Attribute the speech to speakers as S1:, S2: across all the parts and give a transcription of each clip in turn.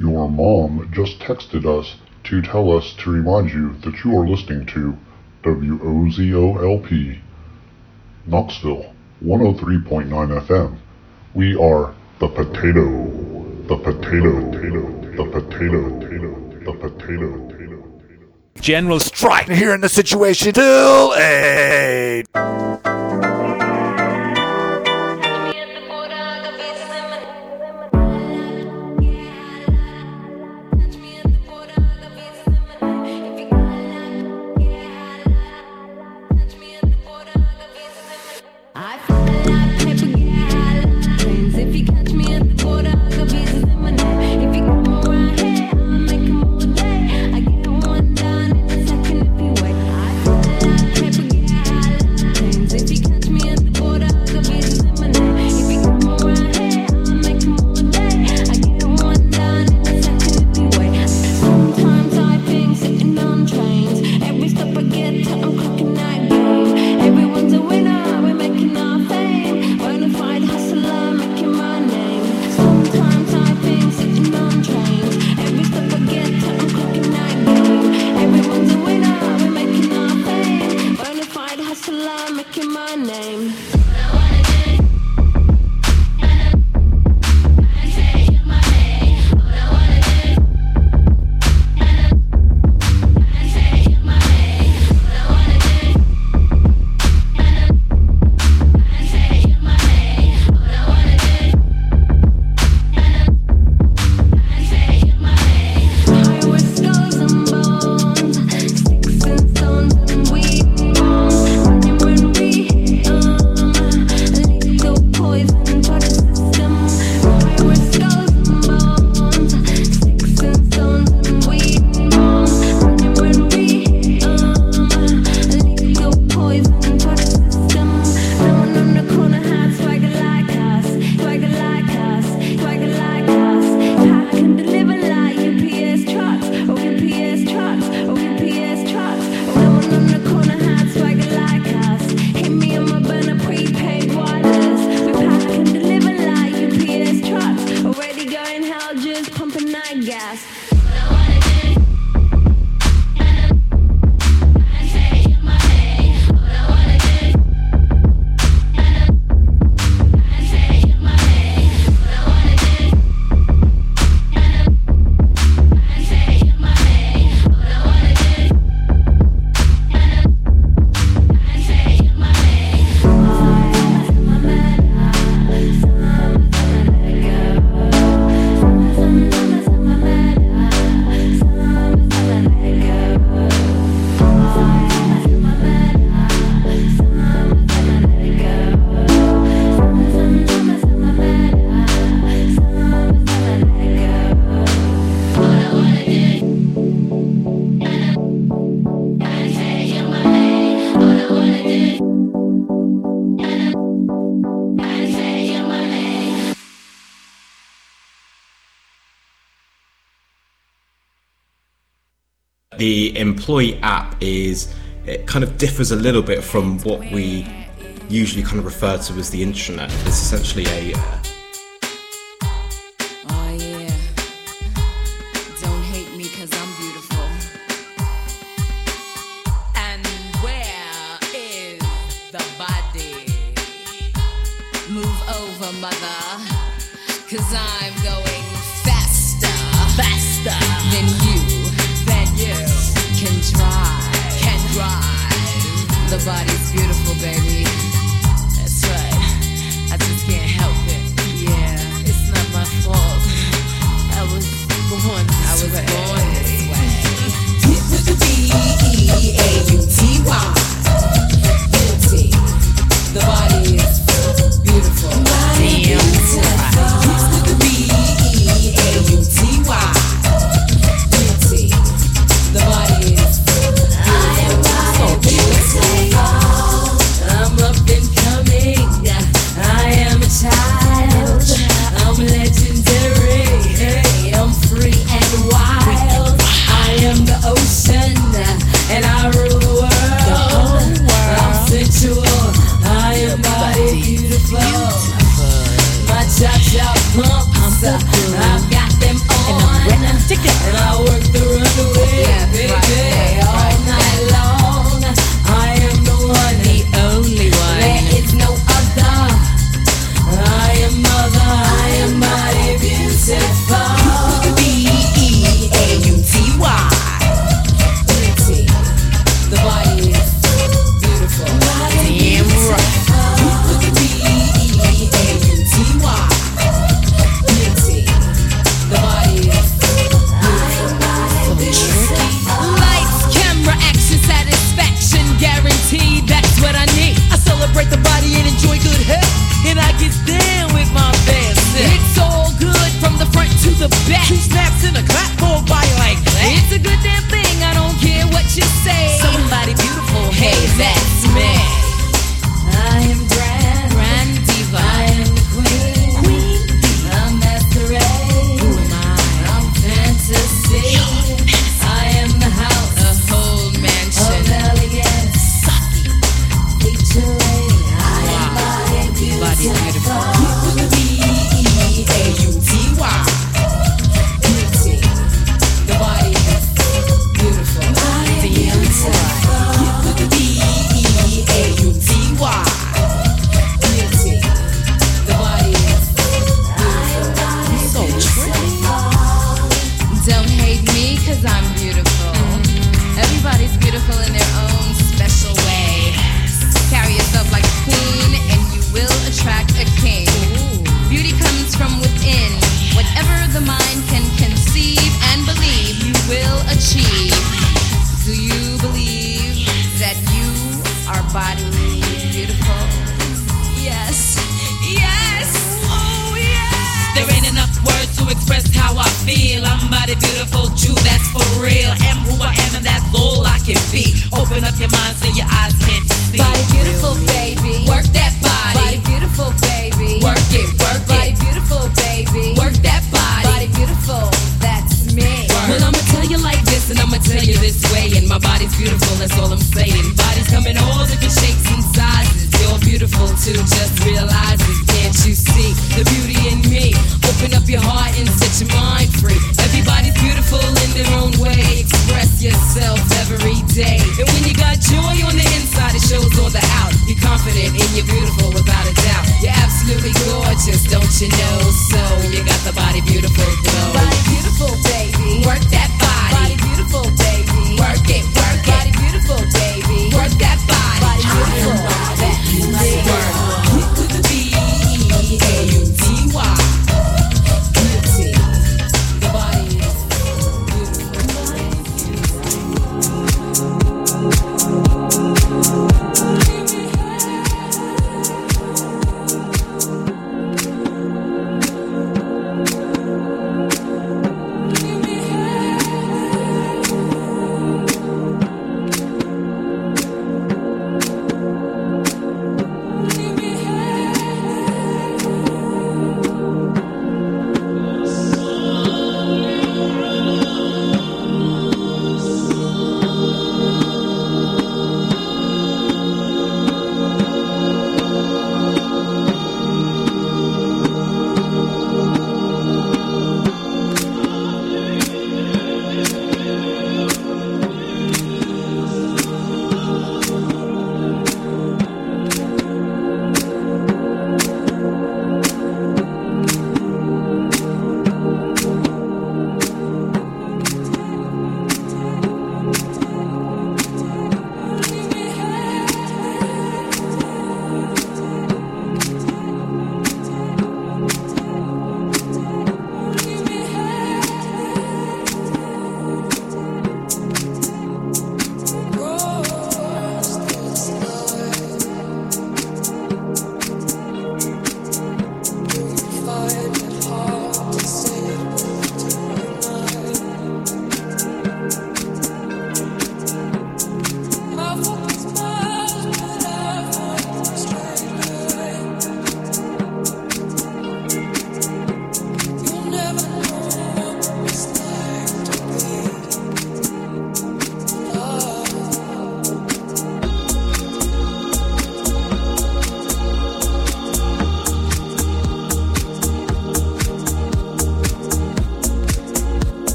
S1: Your mom just texted us to tell us to remind you that you are listening to WOZOLP, Knoxville, 103.9 FM. We are the potato, the potato, the potato, the potato, the potato.
S2: General strike here in the situation till eight.
S3: The employee app is it kind of differs a little bit from what we usually kind of refer to as the intranet. It's essentially a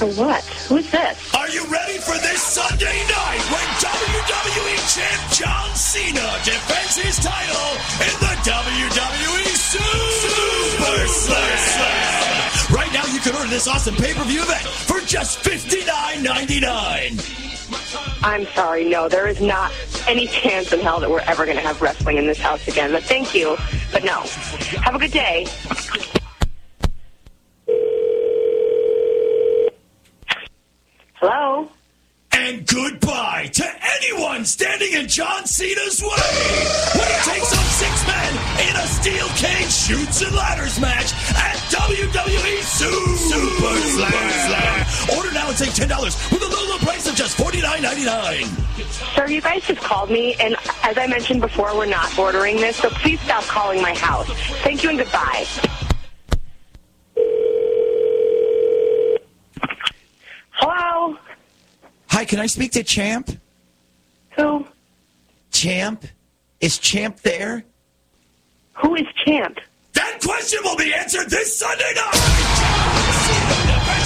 S4: for
S5: what?
S6: Who's this?
S7: Are you ready for this Sunday night when WWE Champ John Cena defends his title in the WWE Super Slam? Right now, you can order this awesome pay-per-view event for just $59.99.
S6: I'm sorry, no, there is not any chance in hell that we're ever going to have wrestling in this house again. But thank you, but no. Have a good day.
S7: And save ten dollars with a low, low price of just forty nine ninety nine.
S6: Sir, you guys just called me, and as I mentioned before, we're not ordering this, so please stop calling my house. Thank you and goodbye. Hello?
S7: Hi, can I speak to Champ?
S6: Who?
S7: Champ? Is Champ there?
S6: Who is Champ?
S7: That question will be answered this Sunday night.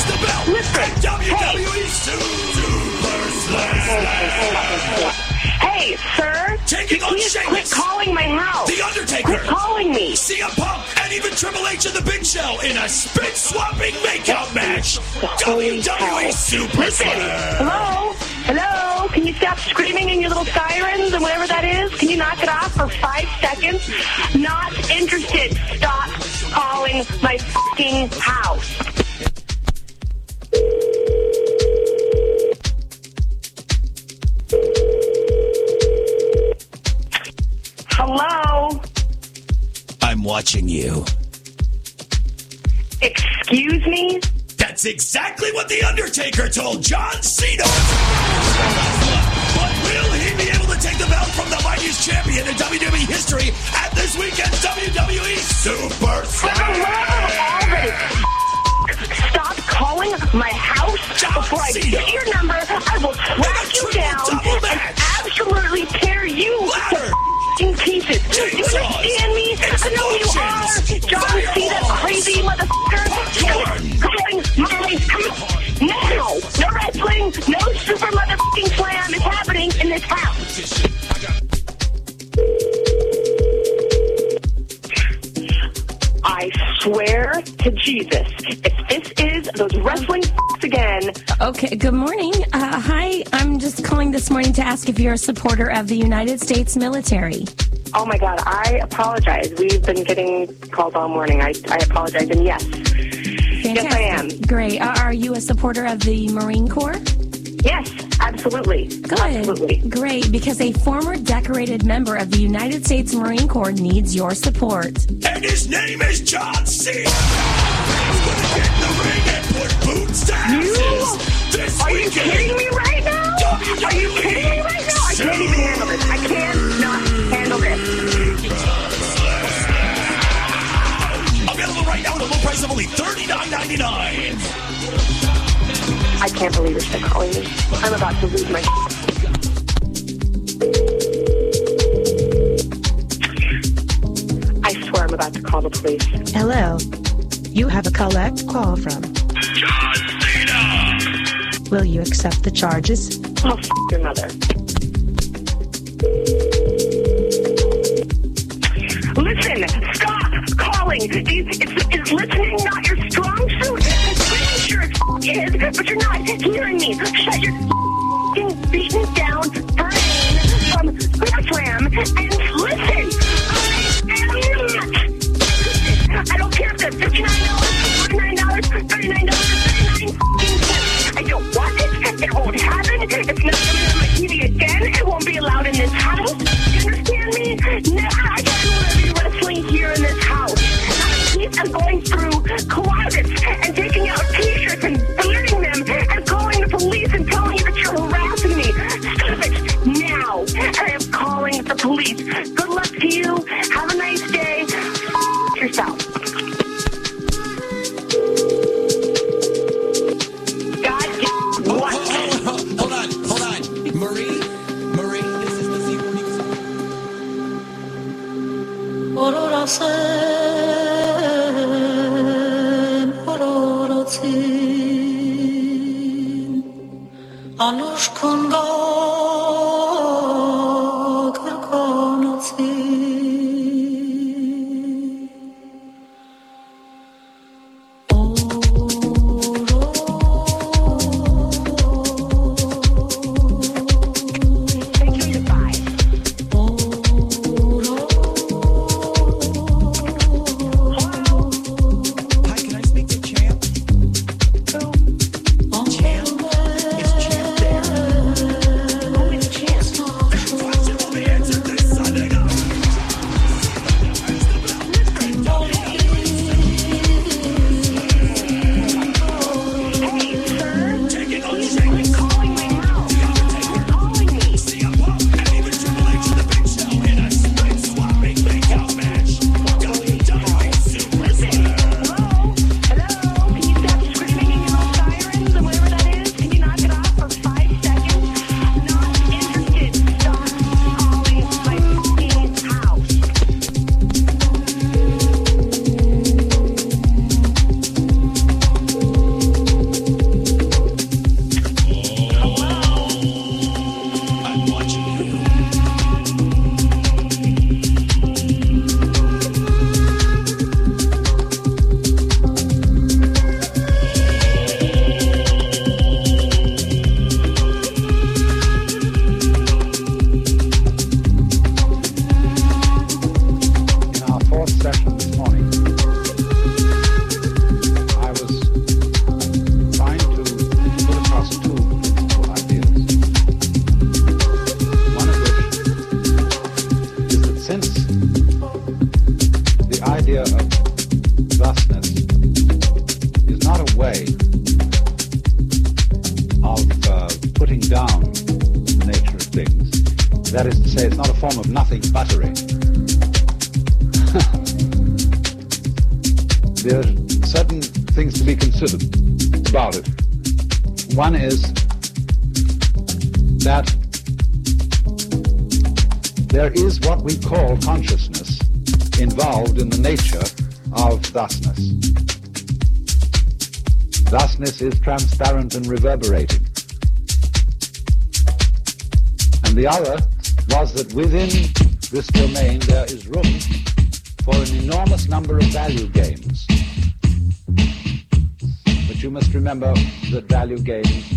S7: The belt
S6: Listen,
S7: at WWE Super Slam.
S6: Hey, sir?
S7: Taking on
S6: Please quit calling my house.
S7: The Undertaker.
S6: Quit calling me.
S7: CM Punk and even Triple H and the Big Show in a spit swapping makeout match.
S6: Holy
S7: WWE
S6: hell.
S7: Super
S6: Listen,
S7: Slam.
S6: hello? Hello? Can you stop screaming in your little sirens and whatever that is? Can you knock it off for five seconds? Not interested. Stop calling my fucking house. Hello?
S7: I'm watching you.
S6: Excuse me?
S7: That's exactly what The Undertaker told John Cena. But will he be able to take the belt from the mightiest champion in WWE history at this weekend's WWE Super
S6: For my house before I get your number. I will track you down and absolutely tear you to pieces. Do you understand me? I know you are. John Cena, crazy motherfucker. Calling my house now. No wrestling, no super motherfucking slam is happening in this house. I swear to Jesus, if this is those wrestling
S8: Okay, good morning. Uh, hi, I'm just calling this morning to ask if you're a supporter of the United States military.
S6: oh my God, I apologize. We've been getting called all morning. I, I apologize. And yes,
S8: Fantastic.
S6: I am.
S8: Great. Uh, are you a supporter of the Marine Corps?
S6: yes, absolutely.
S8: Good.
S6: Absolutely.
S8: Great, because a former decorated member of the United States Marine Corps needs your support.
S7: And his name is John Cena. Put boots to asses this
S6: Are you
S7: weekend.
S6: kidding me right now?
S7: WWE
S6: Are you kidding me right now? I can't even handle this. I cannot handle this.
S7: Available right now at a low price of only $39.99.
S6: I can't believe you're still calling me. I'm about to lose my. I swear I'm about to call the police.
S9: Hello. You have a collect call from.
S7: John Cena.
S9: Will you accept the charges?
S6: Oh, f- your mother. Listen, stop calling. It's, it's, listening not your strong suit. I'm pretty sure it f- is, but you're not hearing me. Shut your f***ing beaten down brain from SummerSlam and
S7: is
S10: transparent and reverberating. And the other was that within this domain there is room for an enormous number of value games. But you must remember that value games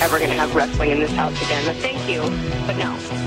S6: ever going to have wrestling in this house again. Thank you, but no.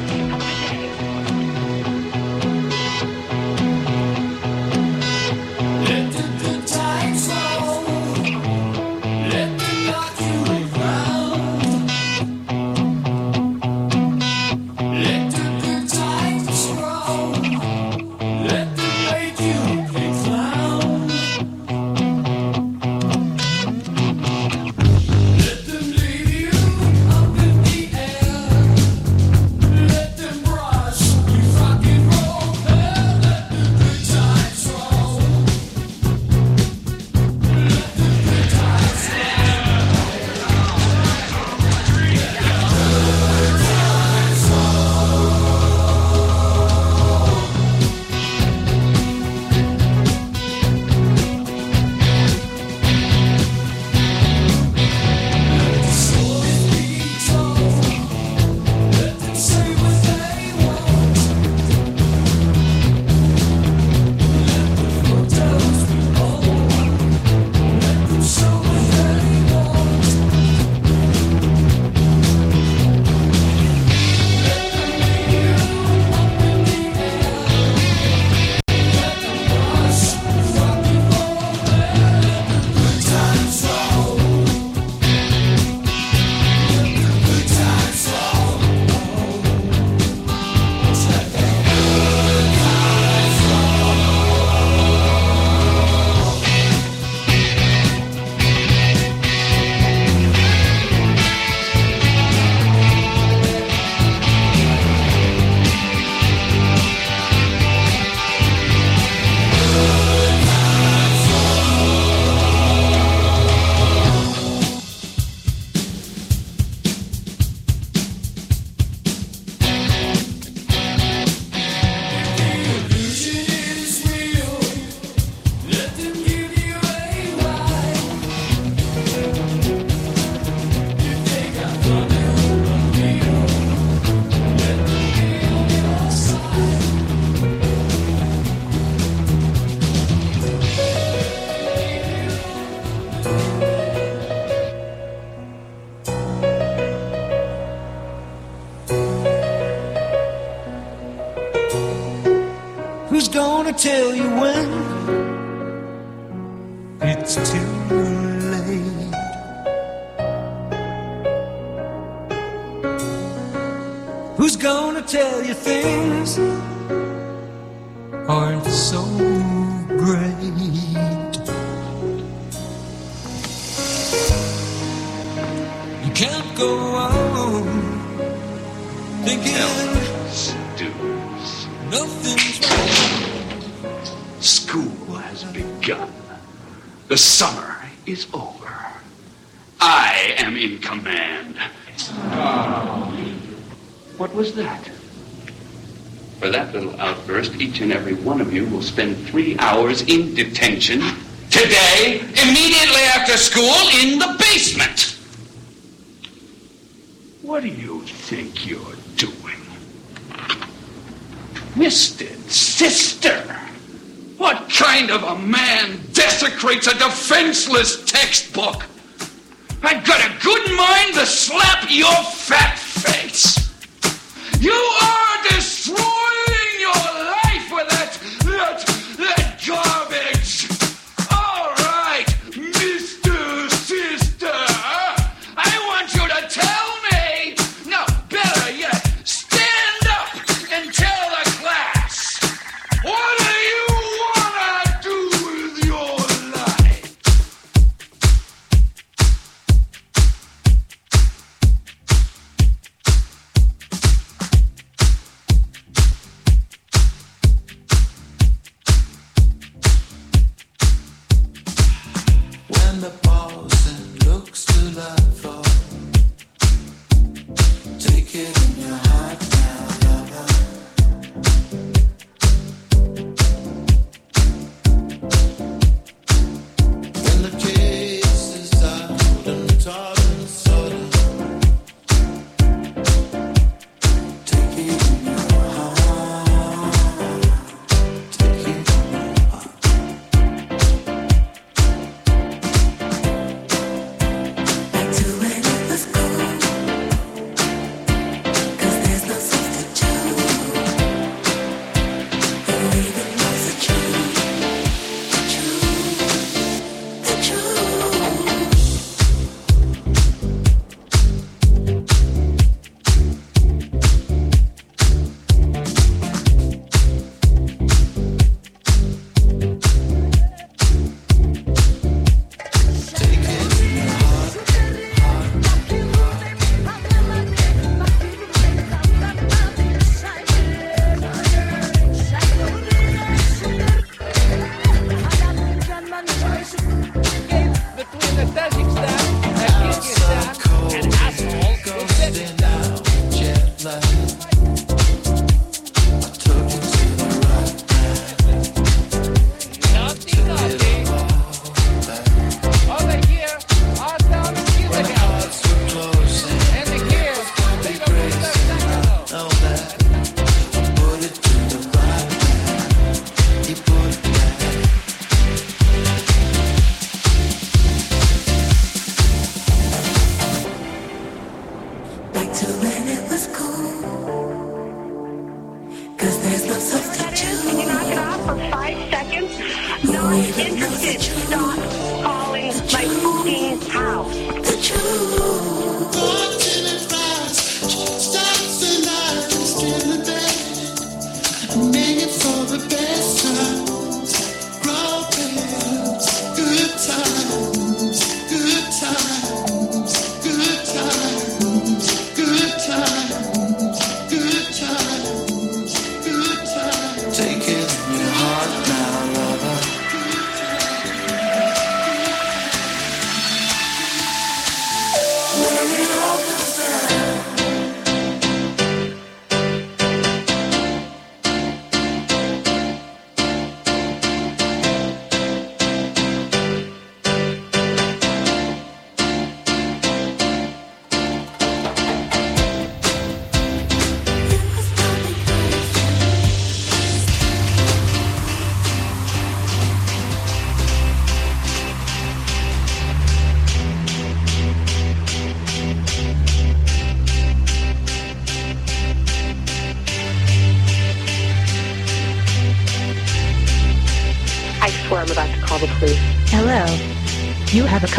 S11: The summer is over. I am in command. What was that? For that little outburst, each and every one of you will spend three hours in detention today, immediately after school, in the basement. What do you think you're doing? Twisted sister! What kind of a man desecrates a defenseless textbook? I've got a good mind to slap your fat face! You are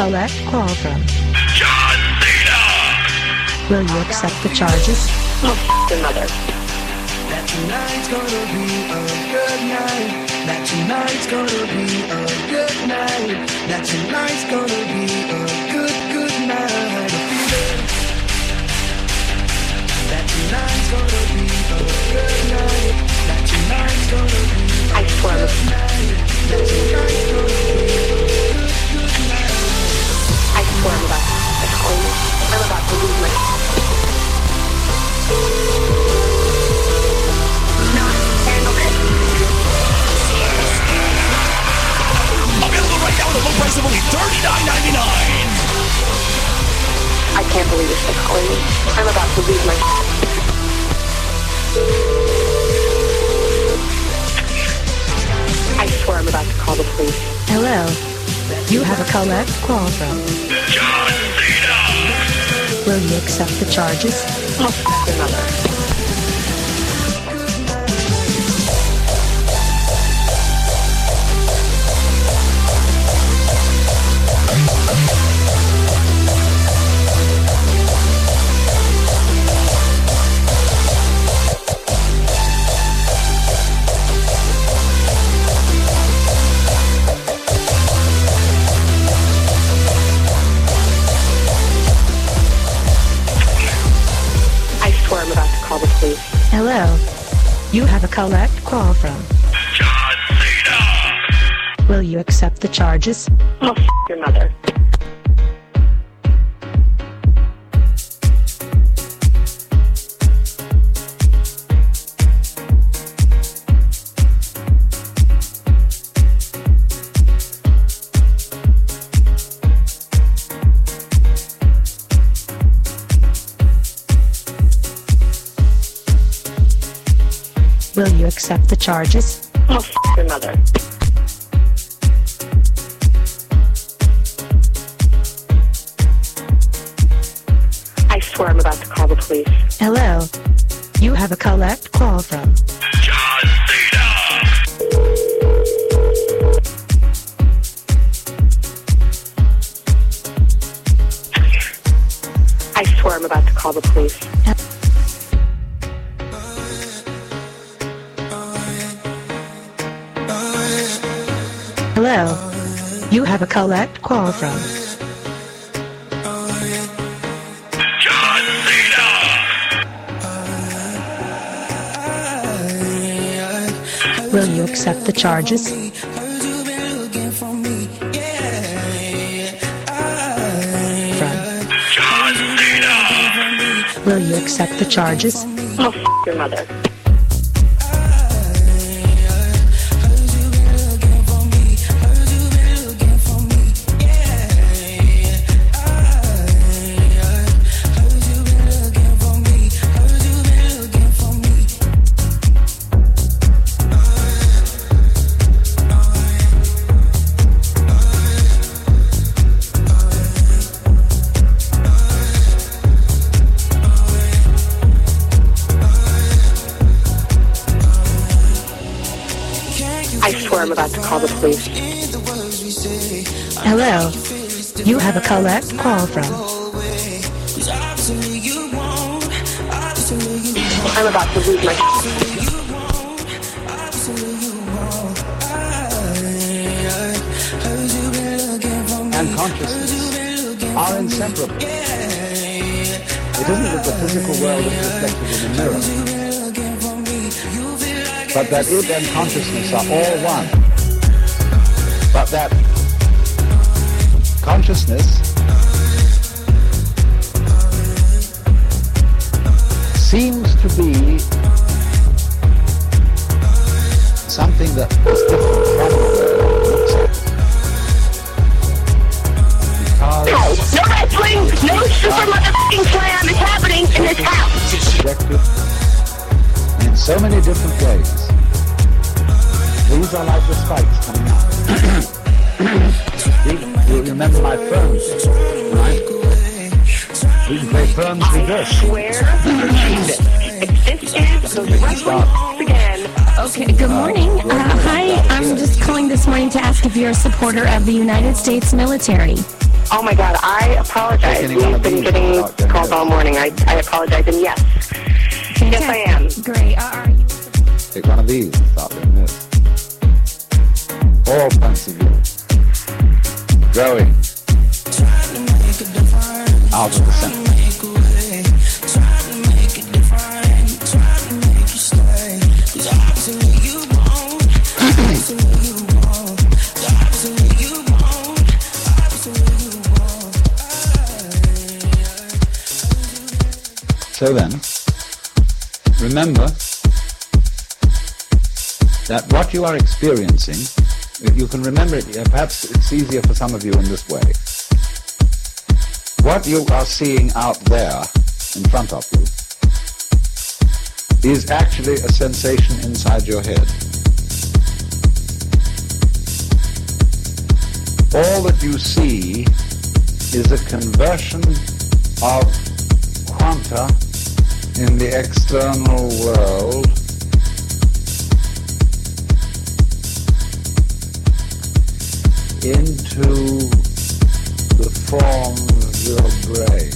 S9: collect call from.
S7: John Cena!
S9: Will you accept the charges?
S6: Oh, f- your.
S12: That tonight's gonna be a good night. That tonight's gonna be a good night. That tonight's gonna be a good, good night. I. That tonight's gonna be a good night. That tonight's gonna be a
S6: I swear
S12: good night. That tonight's gonna be
S9: Hello. You have a collect call from.
S7: John Cena!
S9: Will you accept the charges?
S6: Oh.
S9: Collect call from.
S7: John Cena!
S9: Will you accept the charges?
S6: Oh, f- your mother.
S9: Charges?
S6: Oh, f- your mother. I swear I'm about to call the police.
S9: Hello. You have a collect You have collect call.
S7: John Cena!
S9: Will you accept the charges? From.
S7: John Cena!
S9: Will you accept the charges?
S6: Oh, f- your mother. I'm about to call the police.
S9: Hello. You have a collect call from.
S6: I'm about to lose my.
S10: and consciousness are inseparable. It isn't that the physical world is reflected in the mirror, but that it and consciousness are all one. But that consciousness seems to be something that is different from the world it looks at.
S6: No, no wrestling, no super motherfucking slam is happening in this house.
S10: subjective in so many different ways. These are like the spikes coming out. You, you remember my firms, right? We can play firms reverse.
S6: Swear this is the wrestling again.
S8: Okay, good morning. Uh, hi, I'm just calling this morning to ask if you're a supporter of the United States military.
S6: Oh my god, I apologize. We've been getting calls all morning. I, I apologize, and yes. Yes, I am.
S8: Great. Uh, are you?
S10: Take one of these and start doing this. All points of view. Growing out of the center. So then, remember that what you are experiencing, you can remember it, perhaps it's easier for some of you in this way. What you are seeing out there in front of you is actually a sensation inside your head. All that you see is a conversion of quanta in the external world into the form of your brain.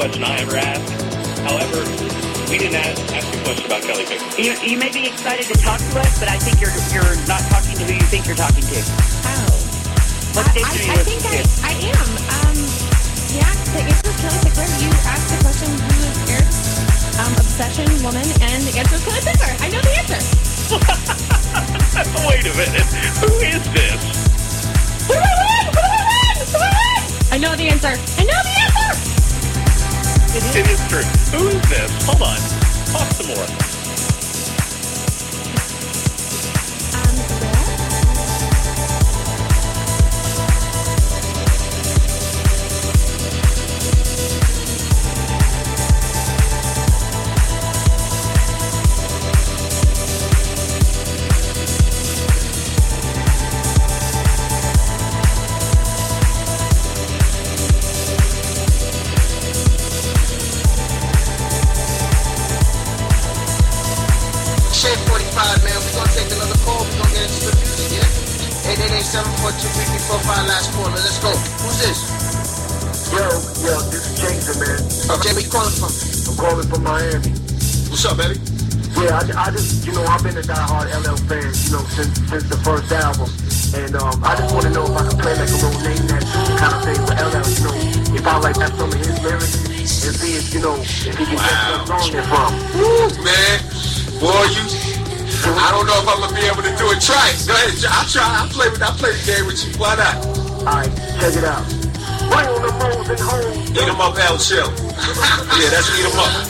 S13: Question I ever ask. However, we didn't ask, ask a question about Kellie Pickler.
S14: You, you may be excited to talk to us, but I think you're you're not talking to who you think you're talking to.
S15: Oh.
S14: What
S15: I,
S14: station
S15: I,
S14: you
S15: I think I, I am. Um, yeah, the answer is Kellie Pickler. You asked the question, who is Eric's um, obsession woman? And the answer is Kellie Pickler. I know the answer.
S13: Wait a minute. Who is this?
S15: I know the answer. I know the answer.
S13: It is true. Who is this? Hold on. Talk some more.
S16: Miami.
S17: What's up, baby?
S16: Yeah, I, I just, you know, I've been a diehard LL fan, you know, since since the first album. And um, I just want to know if I can play like a little name that kind of thing for LL, you know, if I like have some of his lyrics and see if, you know, if he can get some song there from.
S17: Woo, man. Boy, you. I don't know if I'm gonna be able to do it. Try it. Go ahead. I'll try. I'll play with. I'll play the game with you. Why not?
S16: All right, check it out. Right on the roads and home.
S17: Eat 'em up, L. Chill. yeah, that's eat 'em up.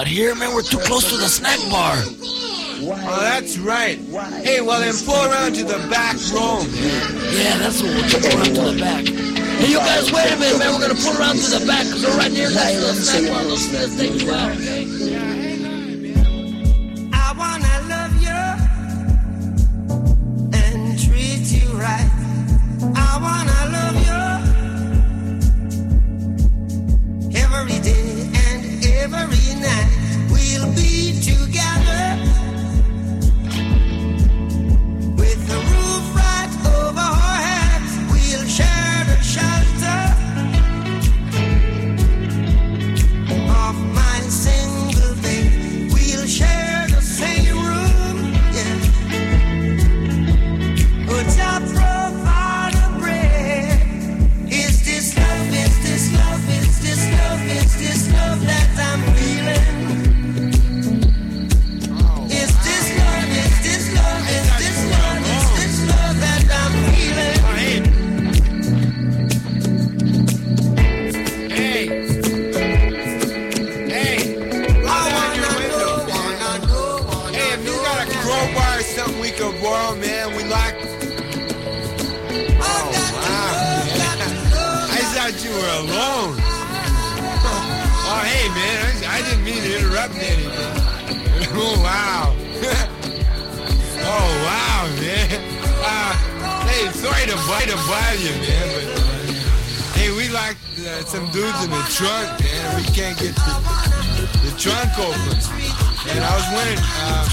S18: out
S19: here, man. We're too close to the snack bar.
S18: Oh, that's right. Hey, well then pull around to the back room.
S19: Yeah, that's what we'll do. Pull around to the back. Hey, you guys, wait a minute, man. We're gonna pull around to the back because we're right near next to the snack bar. Let's, let's take
S18: wow. oh, wow, man. Uh, hey, sorry to bother you, man, but uh, hey, we like uh, some dudes in the trunk, man. We can't get the, the trunk open. And I was wondering, uh,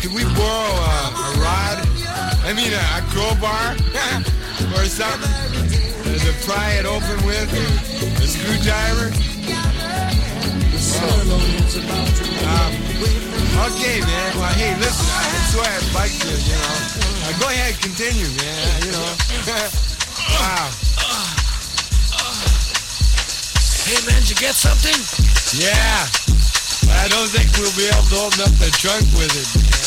S18: could we borrow uh, a rod? I mean, a, a crowbar or something uh, to pry it open with? A screwdriver? Um, okay, man. Well, hey, listen, I, I'm sorry I biked you, you know. Uh, go ahead, continue, man. You know. wow.
S7: Hey man, did you get something?
S18: Yeah. I don't think we'll be able to open up the trunk with it.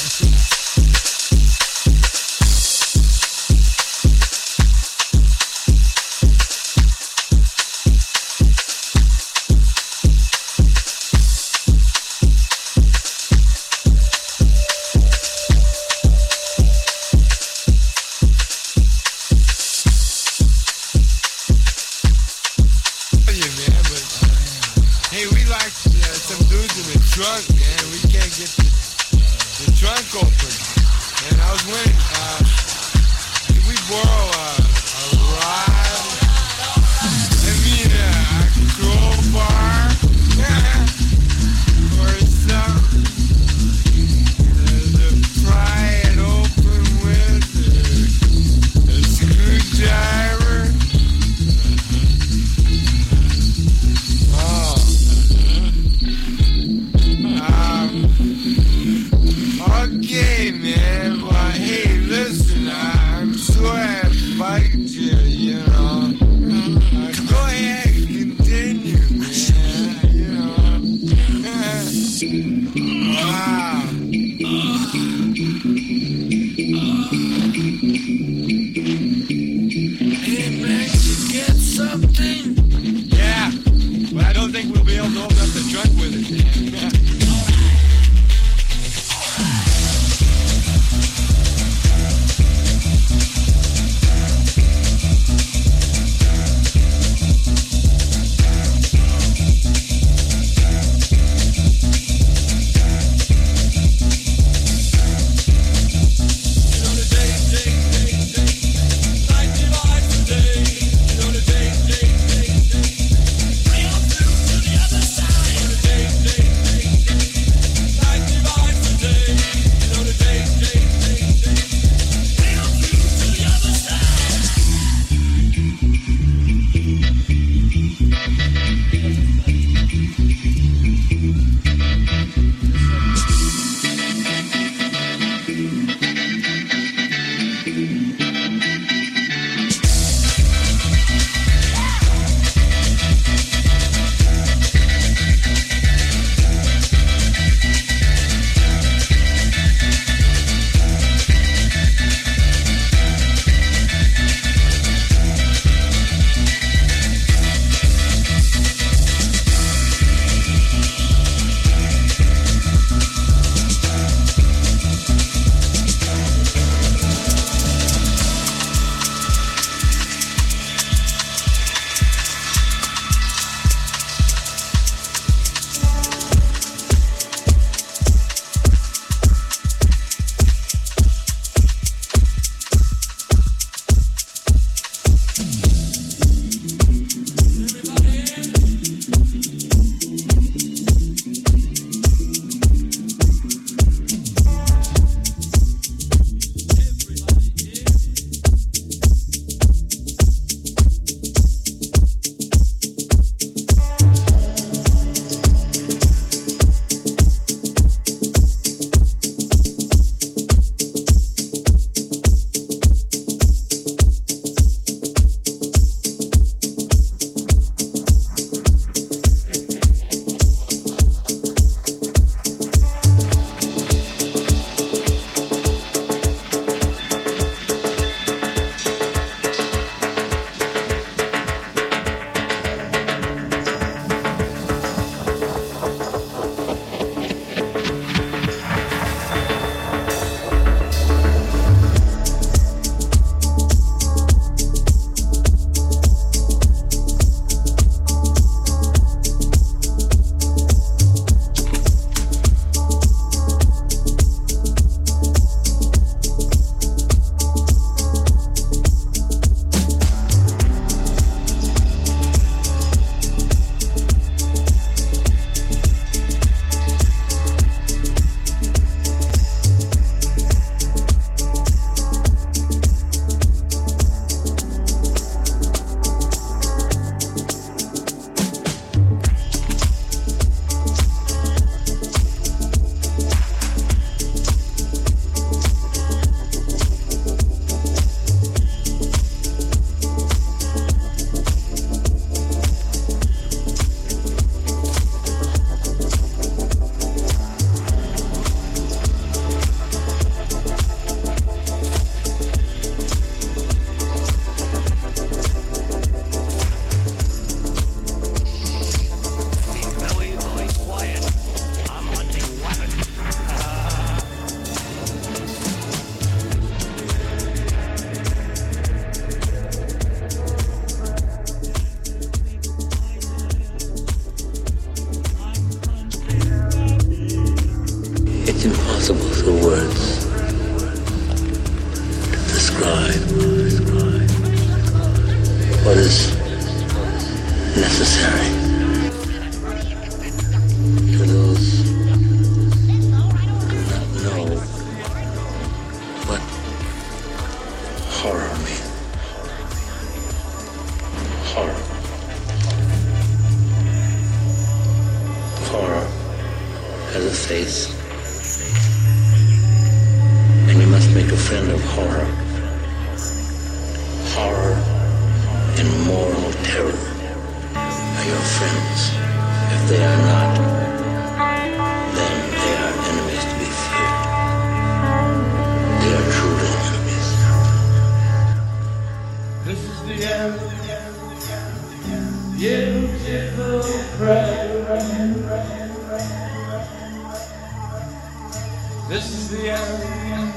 S12: This is the end.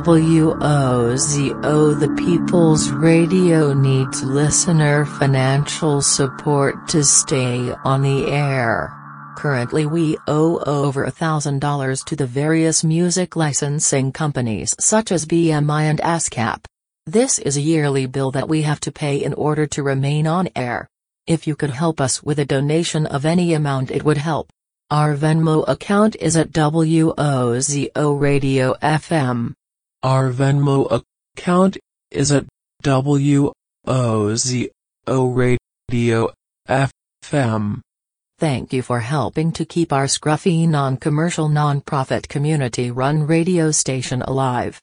S20: WOZO The People's Radio needs listener financial support to stay on the air. Currently we owe over $1,000 to the various music licensing companies such as BMI and ASCAP. This is a yearly bill that we have to pay in order to remain on air. If you could help us with a donation of any amount it would help. Our Venmo account is at WOZO Radio FM. Our Venmo account is at WOZO Radio FM. Thank you for helping to keep our scruffy non-commercial non-profit community-run radio station alive.